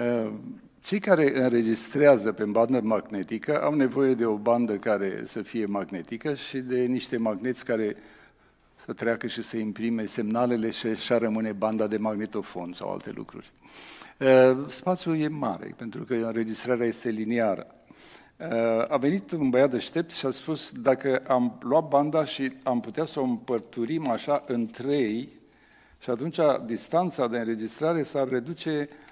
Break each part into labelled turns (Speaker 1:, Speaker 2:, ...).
Speaker 1: Uh, cei care înregistrează pe bandă magnetică au nevoie de o bandă care să fie magnetică și de niște magneți care să treacă și să imprime semnalele și așa rămâne banda de magnetofon sau alte lucruri. Uh, spațiul e mare, pentru că înregistrarea este liniară. Uh, a venit un băiat deștept și a spus, dacă am luat banda și am putea să o împărturim așa în trei, și atunci distanța de înregistrare s-ar reduce uh,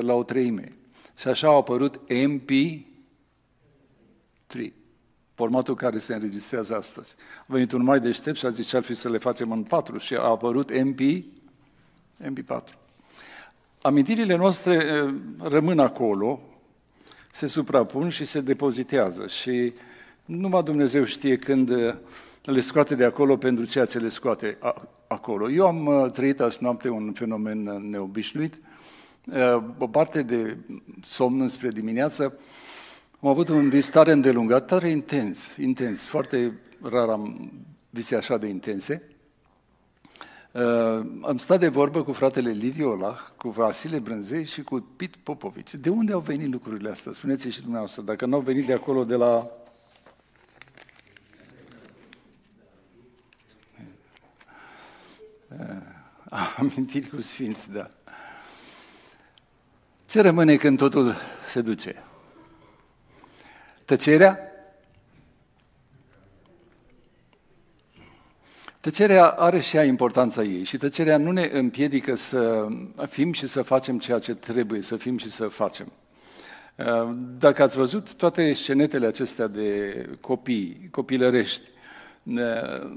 Speaker 1: la o treime. Și așa au apărut MP3, formatul care se înregistrează astăzi. A venit un mai deștept și a zis ce ar fi să le facem în patru și a apărut MP, MP4. Amintirile noastre uh, rămân acolo, se suprapun și se depozitează și numai Dumnezeu știe când uh, le scoate de acolo pentru ceea ce le scoate acolo. Eu am uh, trăit azi noapte un fenomen uh, neobișnuit, o parte de somn spre dimineață, am avut un vis tare îndelungat, tare intens, intens, foarte rar am vise așa de intense, Uh, am stat de vorbă cu fratele Liviu Olah, cu Vasile Brânzei și cu Pit Popovici. De unde au venit lucrurile astea? Spuneți și dumneavoastră, dacă nu au venit de acolo, de la... Uh, amintiri cu sfinți, da. Ce rămâne când totul se duce? Tăcerea? Tăcerea are și ea importanța ei și tăcerea nu ne împiedică să fim și să facem ceea ce trebuie să fim și să facem. Uh, dacă ați văzut toate scenetele acestea de copii, copilărești, uh,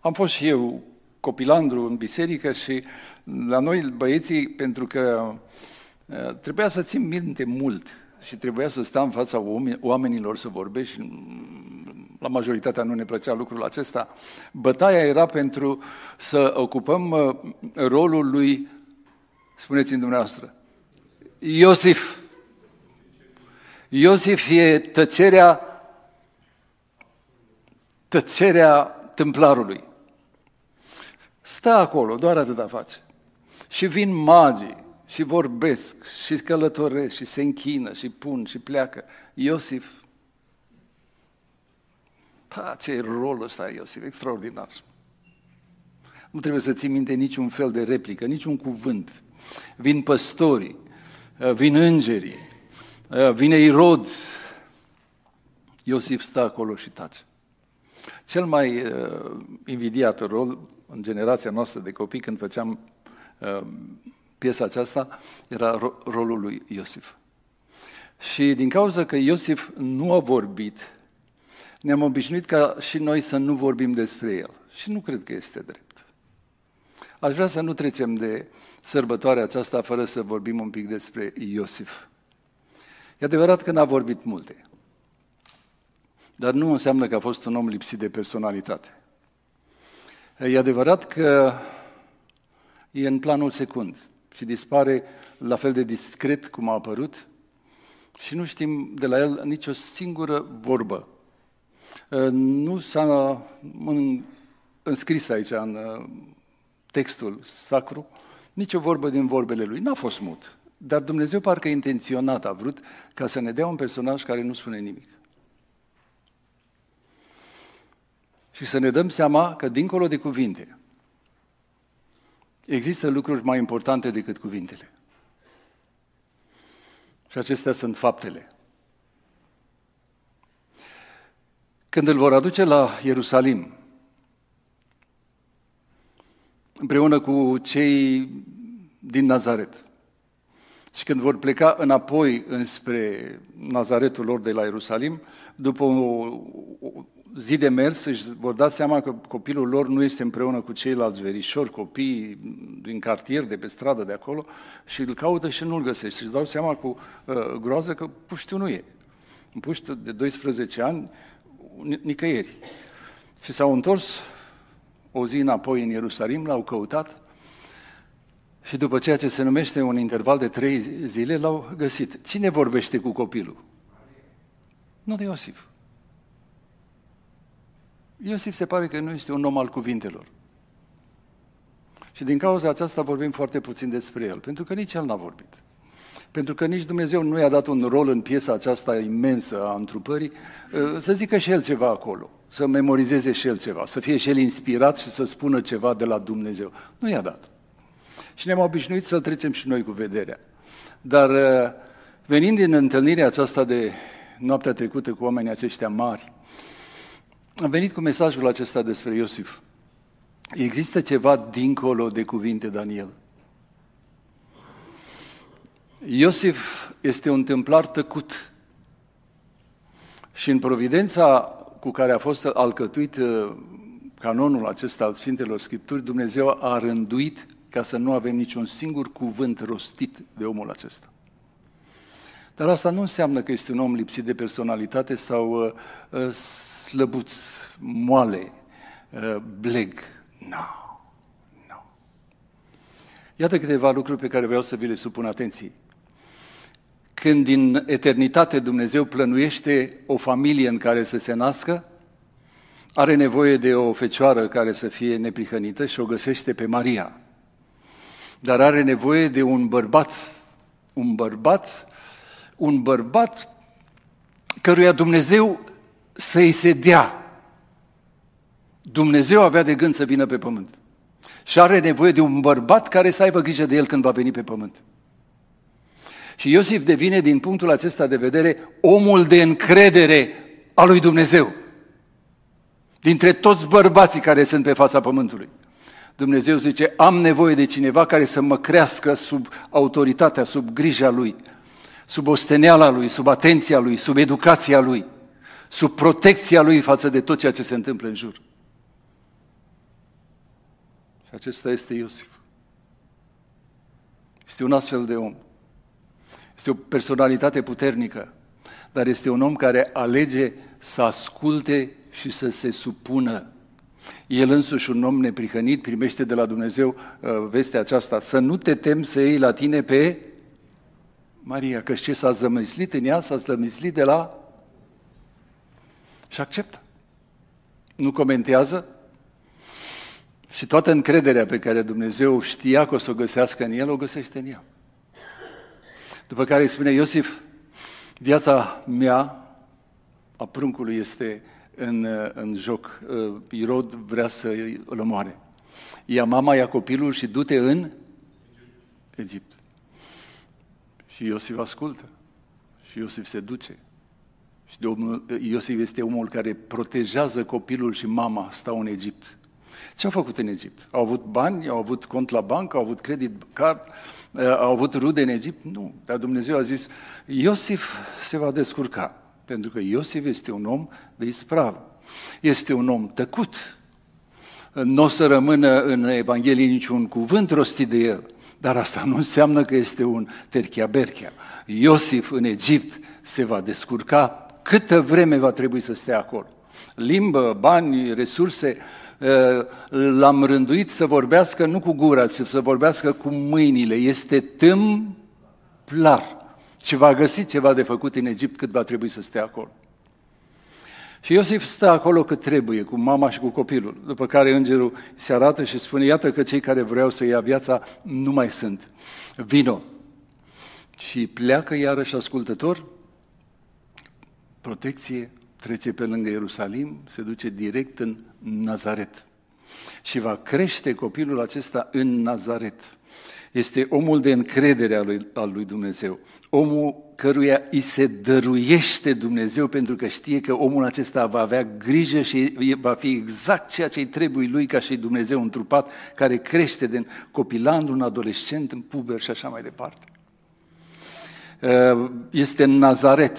Speaker 1: am fost și eu copilandru în biserică și la noi băieții, pentru că uh, trebuia să țin minte mult și trebuia să stau în fața oamenilor să vorbești la majoritatea nu ne plăcea lucrul acesta. Bătaia era pentru să ocupăm uh, rolul lui, spuneți-mi dumneavoastră, Iosif. Iosif e tăcerea, tăcerea templarului. Stă acolo, doar atâta face. Și vin magii și vorbesc și călătoresc și se închină și pun și pleacă. Iosif Pa, ce rol ăsta, Iosif, extraordinar. Nu trebuie să ții minte niciun fel de replică, niciun cuvânt. Vin păstorii, uh, vin îngerii, uh, vine Irod. Iosif stă acolo și tace. Cel mai uh, invidiat rol în generația noastră de copii când făceam uh, piesa aceasta era ro- rolul lui Iosif. Și din cauza că Iosif nu a vorbit, ne-am obișnuit ca și noi să nu vorbim despre el. Și nu cred că este drept. Aș vrea să nu trecem de sărbătoarea aceasta fără să vorbim un pic despre Iosif. E adevărat că n-a vorbit multe, dar nu înseamnă că a fost un om lipsit de personalitate. E adevărat că e în planul secund și dispare la fel de discret cum a apărut și nu știm de la el nicio singură vorbă Uh, nu s-a înscris aici în uh, textul sacru nicio vorbă din vorbele lui. N-a fost mut. Dar Dumnezeu parcă intenționat a vrut ca să ne dea un personaj care nu spune nimic. Și să ne dăm seama că dincolo de cuvinte există lucruri mai importante decât cuvintele. Și acestea sunt faptele. Când îl vor aduce la Ierusalim, împreună cu cei din Nazaret, și când vor pleca înapoi înspre Nazaretul lor de la Ierusalim, după o, o zi de mers, își vor da seama că copilul lor nu este împreună cu ceilalți verișori, copii din cartier, de pe stradă, de acolo, și îl caută și nu-l găsește. Și își dau seama cu uh, groază că puștiu nu e. Un puștiu de 12 ani nicăieri. Și s-au întors o zi înapoi în Ierusalim, l-au căutat și după ceea ce se numește un interval de trei zile, l-au găsit. Cine vorbește cu copilul? Nu de Iosif. Iosif se pare că nu este un om al cuvintelor. Și din cauza aceasta vorbim foarte puțin despre el, pentru că nici el n-a vorbit. Pentru că nici Dumnezeu nu i-a dat un rol în piesa aceasta imensă a întrupării, ă, să zică și el ceva acolo, să memorizeze și el ceva, să fie și el inspirat și să spună ceva de la Dumnezeu. Nu i-a dat. Și ne-am obișnuit să-l trecem și noi cu vederea. Dar ă, venind din întâlnirea aceasta de noaptea trecută cu oamenii aceștia mari, am venit cu mesajul acesta despre Iosif. Există ceva dincolo de cuvinte, Daniel. Iosif este un templar tăcut și în providența cu care a fost alcătuit uh, canonul acesta al Sfintelor Scripturi, Dumnezeu a rânduit ca să nu avem niciun singur cuvânt rostit de omul acesta. Dar asta nu înseamnă că este un om lipsit de personalitate sau uh, uh slăbuț, moale, uh, bleg. Nu. No. No. Iată câteva lucruri pe care vreau să vi le supun atenție. Când din eternitate Dumnezeu plănuiește o familie în care să se nască, are nevoie de o fecioară care să fie neprihănită și o găsește pe Maria. Dar are nevoie de un bărbat, un bărbat, un bărbat căruia Dumnezeu să-i se dea. Dumnezeu avea de gând să vină pe pământ. Și are nevoie de un bărbat care să aibă grijă de el când va veni pe pământ. Și Iosif devine, din punctul acesta de vedere, omul de încredere al lui Dumnezeu. Dintre toți bărbații care sunt pe fața pământului. Dumnezeu zice, am nevoie de cineva care să mă crească sub autoritatea, sub grija lui, sub osteneala lui, sub atenția lui, sub educația lui, sub protecția lui față de tot ceea ce se întâmplă în jur. Și acesta este Iosif. Este un astfel de om. Este o personalitate puternică, dar este un om care alege să asculte și să se supună. El însuși, un om neprihănit, primește de la Dumnezeu uh, vestea aceasta, să nu te temi să iei la tine pe Maria, că ce s-a zămislit în ea, s-a zămislit de la... Și acceptă. Nu comentează, și toată încrederea pe care Dumnezeu știa că o să o găsească în el, o găsește în ea. După care îi spune Iosif, viața mea, a pruncului, este în, în joc. Uh, Irod vrea să îl omoare. Ia mama, ia copilul și du-te în Egipt. Și Iosif ascultă. Și Iosif se duce. Și Domnul, Iosif este omul care protejează copilul și mama stau în Egipt. Ce au făcut în Egipt? Au avut bani, au avut cont la bancă, au avut credit card, Eh, au avut rude în Egipt? Nu. Dar Dumnezeu a zis, Iosif se va descurca, pentru că Iosif este un om de ispravă. Este un om tăcut. Nu o să rămână în Evanghelie niciun cuvânt rostit de el. Dar asta nu înseamnă că este un terchia-berchea. Iosif în Egipt se va descurca câtă vreme va trebui să stea acolo. Limbă, bani, resurse, Eh, l-am rânduit să vorbească nu cu gura, ci să vorbească cu mâinile. Este tâmplar. Și va găsi ceva de făcut în Egipt cât va trebui să stea acolo. Și Iosif stă acolo cât trebuie, cu mama și cu copilul. După care îngerul se arată și spune, iată că cei care vreau să ia viața nu mai sunt. Vino. Și pleacă iarăși ascultător, protecție, trece pe lângă Ierusalim, se duce direct în Nazaret. Și va crește copilul acesta în Nazaret. Este omul de încredere al lui, al lui Dumnezeu. Omul căruia îi se dăruiește Dumnezeu pentru că știe că omul acesta va avea grijă și va fi exact ceea ce îi trebuie lui ca și Dumnezeu întrupat, care crește din copiland, un adolescent, în puber și așa mai departe. Este în Nazaret,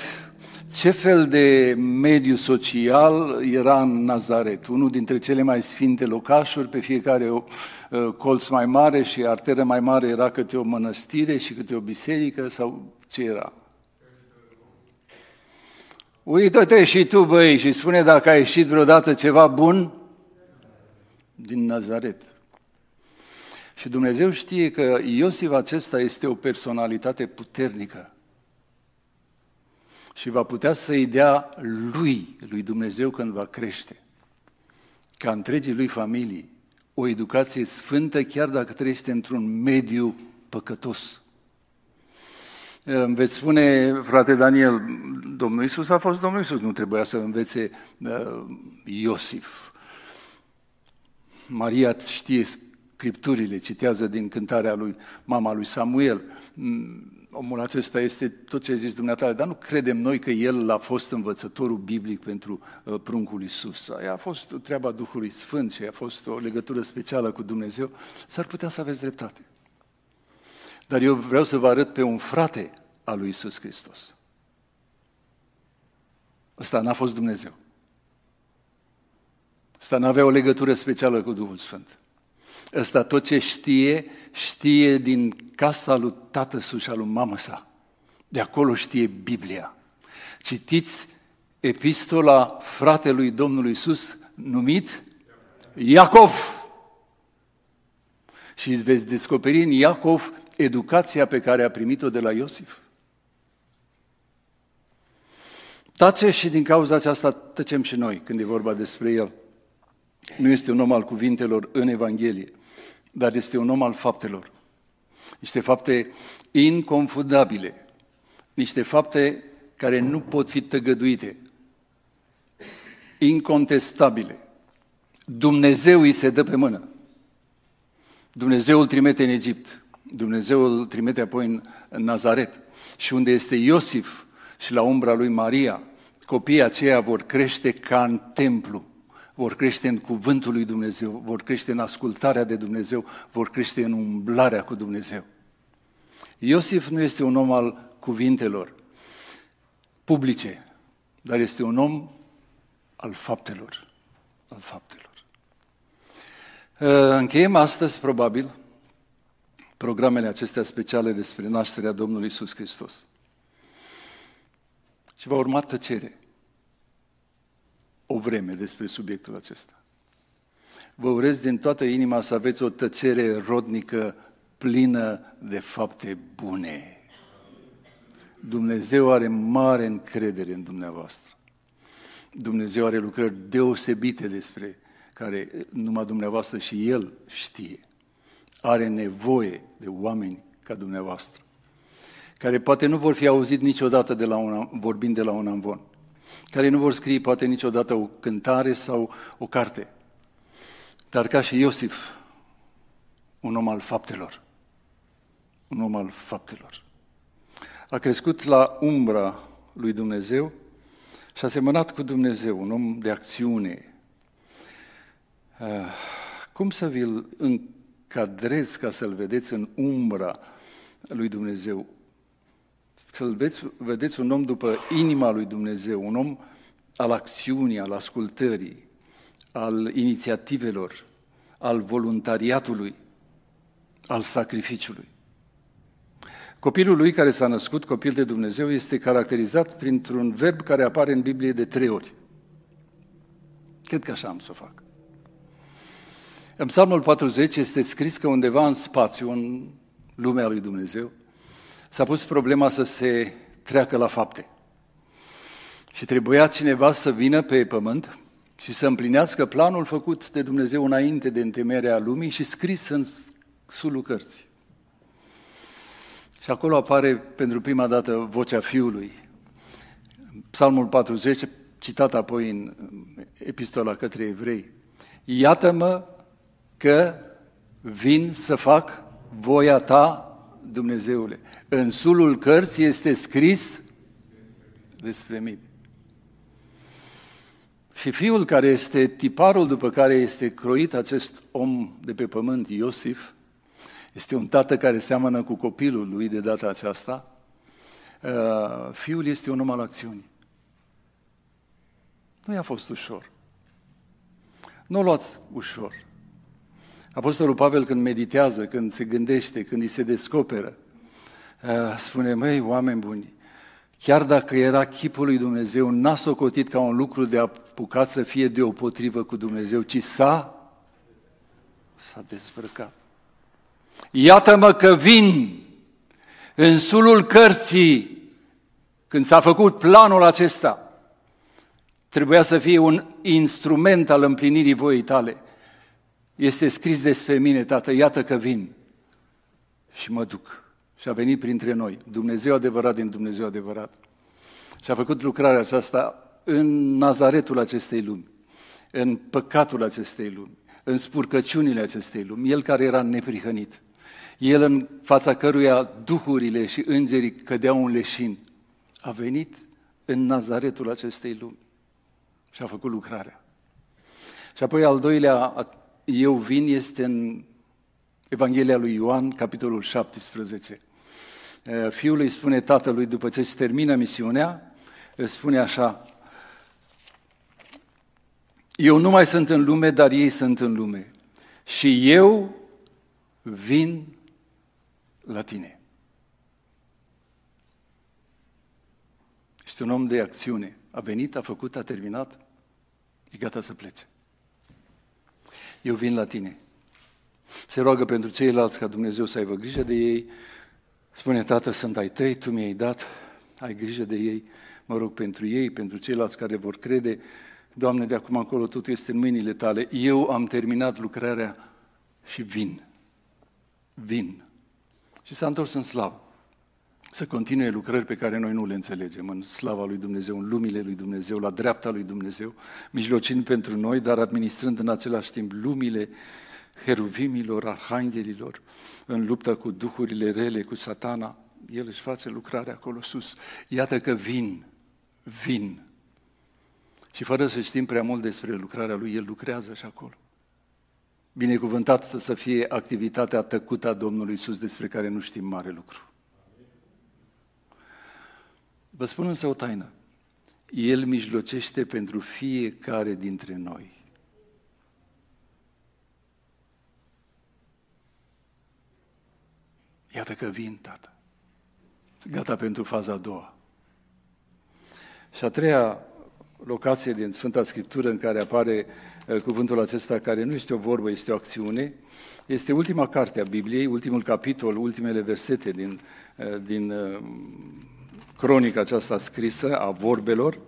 Speaker 1: ce fel de mediu social era în Nazaret? Unul dintre cele mai sfinte locașuri, pe fiecare o, uh, colț mai mare și arteră mai mare era câte o mănăstire și câte o biserică sau ce era? Uită-te și tu, băi, și spune dacă a ieșit vreodată ceva bun din Nazaret. Și Dumnezeu știe că Iosif acesta este o personalitate puternică și va putea să-i dea lui, lui Dumnezeu când va crește, ca întregii lui familii, o educație sfântă chiar dacă trăiește într-un mediu păcătos. Îmi veți spune, frate Daniel, Domnul Isus a fost Domnul Isus, nu trebuia să învețe uh, Iosif. Maria știe scripturile, citează din cântarea lui mama lui Samuel. Mm, omul acesta este tot ce a zis dumneata, dar nu credem noi că el a fost învățătorul biblic pentru uh, pruncul Isus. Aia a fost treaba Duhului Sfânt și a fost o legătură specială cu Dumnezeu. S-ar putea să aveți dreptate. Dar eu vreau să vă arăt pe un frate al lui Isus Hristos. Ăsta n-a fost Dumnezeu. Ăsta n-avea o legătură specială cu Duhul Sfânt. Ăsta tot ce știe, știe din casa lui tată și a lui mamă sa. De acolo știe Biblia. Citiți epistola fratelui Domnului Isus numit Iacov. Și îți veți descoperi în Iacov educația pe care a primit-o de la Iosif. Tace și din cauza aceasta tăcem și noi când e vorba despre el. Nu este un om al cuvintelor în Evanghelie, dar este un om al faptelor. Niște fapte inconfundabile, niște fapte care nu pot fi tăgăduite, incontestabile. Dumnezeu îi se dă pe mână. Dumnezeu îl trimite în Egipt. Dumnezeu îl trimite apoi în, în Nazaret. Și unde este Iosif și la umbra lui Maria, copiii aceia vor crește ca în templu, vor crește în cuvântul lui Dumnezeu, vor crește în ascultarea de Dumnezeu, vor crește în umblarea cu Dumnezeu. Iosif nu este un om al cuvintelor publice, dar este un om al faptelor. Al faptelor. Încheiem astăzi, probabil, programele acestea speciale despre nașterea Domnului Isus Hristos. Și va urma tăcere o vreme despre subiectul acesta. Vă urez din toată inima să aveți o tăcere rodnică plină de fapte bune. Dumnezeu are mare încredere în dumneavoastră. Dumnezeu are lucrări deosebite despre care numai dumneavoastră și El știe are nevoie de oameni ca dumneavoastră, care poate nu vor fi auzit niciodată de la un, vorbind de la un amvon, care nu vor scrie poate niciodată o cântare sau o carte, dar ca și Iosif, un om al faptelor, un om al faptelor. A crescut la umbra lui Dumnezeu și a semănat cu Dumnezeu, un om de acțiune. Ah, cum să vi-l cadrez ca să-L vedeți în umbra lui Dumnezeu. Să-L vedeți, vedeți un om după inima lui Dumnezeu, un om al acțiunii, al ascultării, al inițiativelor, al voluntariatului, al sacrificiului. Copilul lui care s-a născut, copil de Dumnezeu, este caracterizat printr-un verb care apare în Biblie de trei ori. Cred că așa am să o fac. În Psalmul 40 este scris că undeva în spațiu, în lumea lui Dumnezeu, s-a pus problema să se treacă la fapte. Și trebuia cineva să vină pe pământ și să împlinească planul făcut de Dumnezeu înainte de întemerea lumii și scris în sulul cărții. Și acolo apare pentru prima dată vocea Fiului. Psalmul 40, citat apoi în epistola către evrei. Iată-mă că vin să fac voia ta, Dumnezeule. În sulul cărții este scris despre mine. Și fiul care este tiparul după care este croit acest om de pe pământ, Iosif, este un tată care seamănă cu copilul lui de data aceasta. Uh, fiul este un om al acțiunii. Nu i-a fost ușor. Nu o luați ușor. Apostolul Pavel când meditează, când se gândește, când îi se descoperă, uh, spune, măi, oameni buni, chiar dacă era chipul lui Dumnezeu, n-a socotit ca un lucru de apucat să fie deopotrivă cu Dumnezeu, ci s-a, s-a dezbrăcat. Iată-mă că vin în sulul cărții, când s-a făcut planul acesta, trebuia să fie un instrument al împlinirii voii tale este scris despre mine, Tată, iată că vin și mă duc și a venit printre noi, Dumnezeu adevărat din Dumnezeu adevărat. Și a făcut lucrarea aceasta în Nazaretul acestei lumi, în păcatul acestei lumi, în spurcăciunile acestei lumi, el care era neprihănit, el în fața căruia duhurile și îngerii cădeau în leșin, a venit în Nazaretul acestei lumi și a făcut lucrarea. Și apoi al doilea, eu vin, este în Evanghelia lui Ioan, capitolul 17. Fiul îi spune tatălui, după ce se termină misiunea, îți spune așa, eu nu mai sunt în lume, dar ei sunt în lume. Și eu vin la tine. Este un om de acțiune. A venit, a făcut, a terminat, e gata să plece. Eu vin la tine. Se roagă pentru ceilalți ca Dumnezeu să aibă grijă de ei. Spune, Tată, sunt ai tăi, Tu mi-ai dat, ai grijă de ei. Mă rog pentru ei, pentru ceilalți care vor crede. Doamne, de acum încolo totul este în mâinile Tale. Eu am terminat lucrarea și vin. Vin. Și s-a întors în slavă să continue lucrări pe care noi nu le înțelegem, în slava lui Dumnezeu, în lumile lui Dumnezeu, la dreapta lui Dumnezeu, mijlocind pentru noi, dar administrând în același timp lumile heruvimilor, arhanghelilor, în lupta cu duhurile rele, cu satana. El își face lucrarea acolo sus. Iată că vin, vin. Și fără să știm prea mult despre lucrarea lui, el lucrează și acolo. Binecuvântat să fie activitatea tăcută a Domnului Iisus despre care nu știm mare lucru. Vă spun însă o taină. El mijlocește pentru fiecare dintre noi. Iată că vin, tată. Gata pentru faza a doua. Și a treia locație din Sfânta Scriptură în care apare uh, cuvântul acesta, care nu este o vorbă, este o acțiune, este ultima carte a Bibliei, ultimul capitol, ultimele versete din, uh, din uh, cronica aceasta scrisă a vorbelor,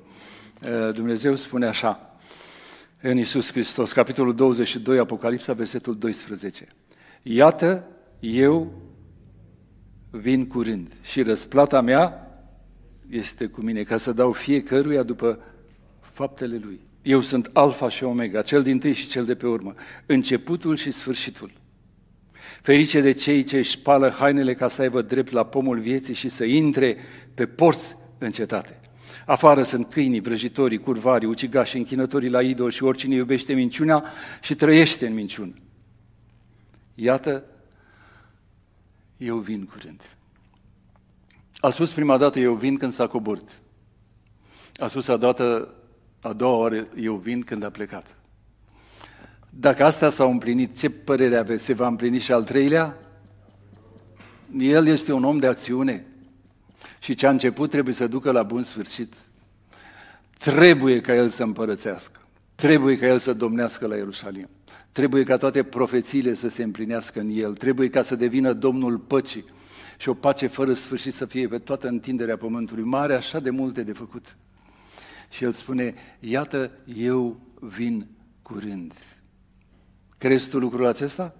Speaker 1: Dumnezeu spune așa, în Iisus Hristos, capitolul 22, Apocalipsa, versetul 12. Iată, eu vin curând și răsplata mea este cu mine, ca să dau fiecăruia după faptele lui. Eu sunt Alfa și Omega, cel din tâi și cel de pe urmă, începutul și sfârșitul. Ferice de cei ce își spală hainele ca să aibă drept la pomul vieții și să intre pe porți în cetate. Afară sunt câinii, vrăjitorii, curvarii, ucigașii, închinătorii la idol și oricine iubește minciunea și trăiește în minciună. Iată, eu vin curând. A spus prima dată, eu vin când s-a coborât. A spus a, dată, a doua oară, eu vin când a plecat. Dacă astea s-au împlinit, ce părere aveți? Se va împlini și al treilea? El este un om de acțiune. Și ce a început trebuie să ducă la bun sfârșit. Trebuie ca el să împărățească. Trebuie ca el să domnească la Ierusalim. Trebuie ca toate profețiile să se împlinească în el. Trebuie ca să devină Domnul păcii și o pace fără sfârșit să fie pe toată întinderea pământului. Mare așa de multe de făcut. Și el spune, iată, eu vin curând. Crezi tu lucrul acesta?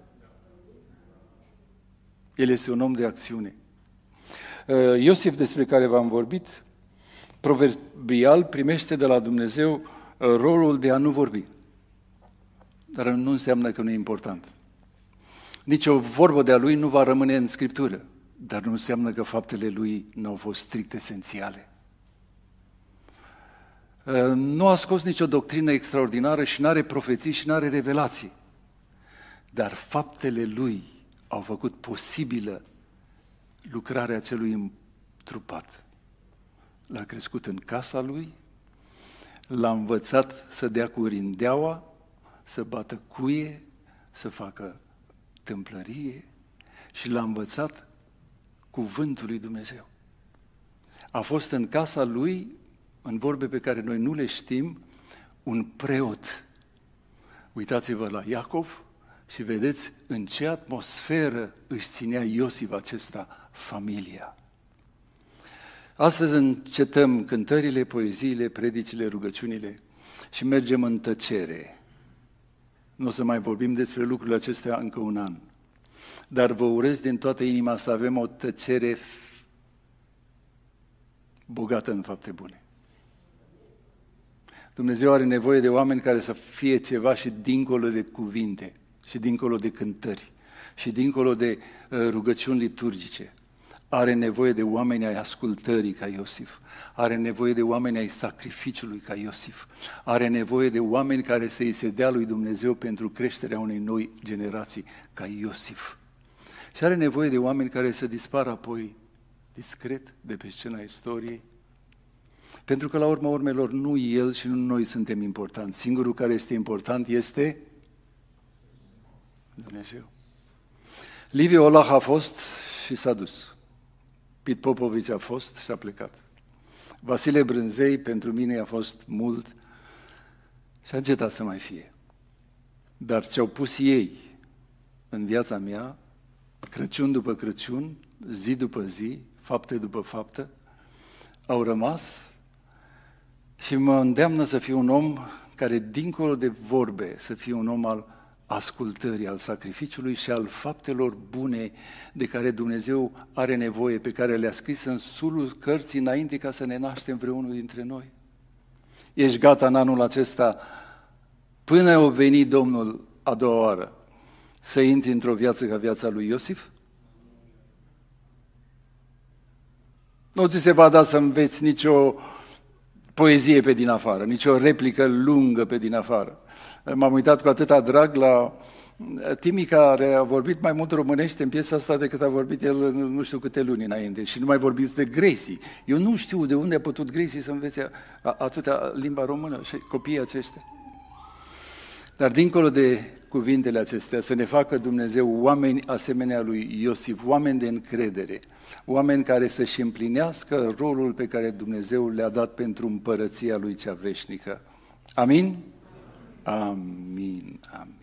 Speaker 1: El este un om de acțiune. Uh, Iosif, despre care v-am vorbit, proverbial primește de la Dumnezeu uh, rolul de a nu vorbi. Dar nu înseamnă că nu e important. Nici o vorbă de-a lui nu va rămâne în Scriptură, dar nu înseamnă că faptele lui nu au fost strict esențiale. Uh, nu a scos nicio doctrină extraordinară și nu are profeții și nu are revelații. Dar faptele lui au făcut posibilă lucrarea celui întrupat. L-a crescut în casa lui, l-a învățat să dea cu rindeaua, să bată cuie, să facă tâmplărie și l-a învățat cuvântul lui Dumnezeu. A fost în casa lui, în vorbe pe care noi nu le știm, un preot. Uitați-vă la Iacov și vedeți în ce atmosferă își ținea Iosif acesta familia. Astăzi încetăm cântările, poeziile, predicile, rugăciunile și mergem în tăcere. Nu o să mai vorbim despre lucrurile acestea încă un an. dar vă urez din toată inima să avem o tăcere bogată în fapte bune. Dumnezeu are nevoie de oameni care să fie ceva și dincolo de cuvinte, și dincolo de cântări, și dincolo de uh, rugăciuni liturgice. Are nevoie de oameni ai ascultării ca Iosif. Are nevoie de oameni ai sacrificiului ca Iosif. Are nevoie de oameni care să-i se dea lui Dumnezeu pentru creșterea unei noi generații ca Iosif. Și are nevoie de oameni care să dispară apoi discret de pe scena istoriei. Pentru că la urma urmelor nu el și nu noi suntem importanți. Singurul care este important este Dumnezeu. Liviu Olah a fost și s-a dus. Pit Popovici a fost și a plecat. Vasile Brânzei pentru mine a fost mult și a încetat să mai fie. Dar ce au pus ei în viața mea, Crăciun după Crăciun, zi după zi, fapte după faptă, au rămas și mă îndeamnă să fiu un om care, dincolo de vorbe, să fie un om al ascultării, al sacrificiului și al faptelor bune de care Dumnezeu are nevoie, pe care le-a scris în sulul cărții înainte ca să ne naștem vreunul dintre noi. Ești gata în anul acesta, până o veni Domnul a doua oară, să intri într-o viață ca viața lui Iosif? Nu ți se va da să înveți nicio poezie pe din afară, nicio replică lungă pe din afară. M-am uitat cu atâta drag la Timi care a vorbit mai mult românește în piesa asta decât a vorbit el nu știu câte luni înainte și nu mai vorbiți de Gracie. Eu nu știu de unde a putut Gracie să învețe atâta limba română și copiii aceștia. Dar dincolo de cuvintele acestea, să ne facă Dumnezeu oameni asemenea lui Iosif, oameni de încredere, oameni care să-și împlinească rolul pe care Dumnezeu le-a dat pentru împărăția lui cea veșnică. Amin? Amin, amin.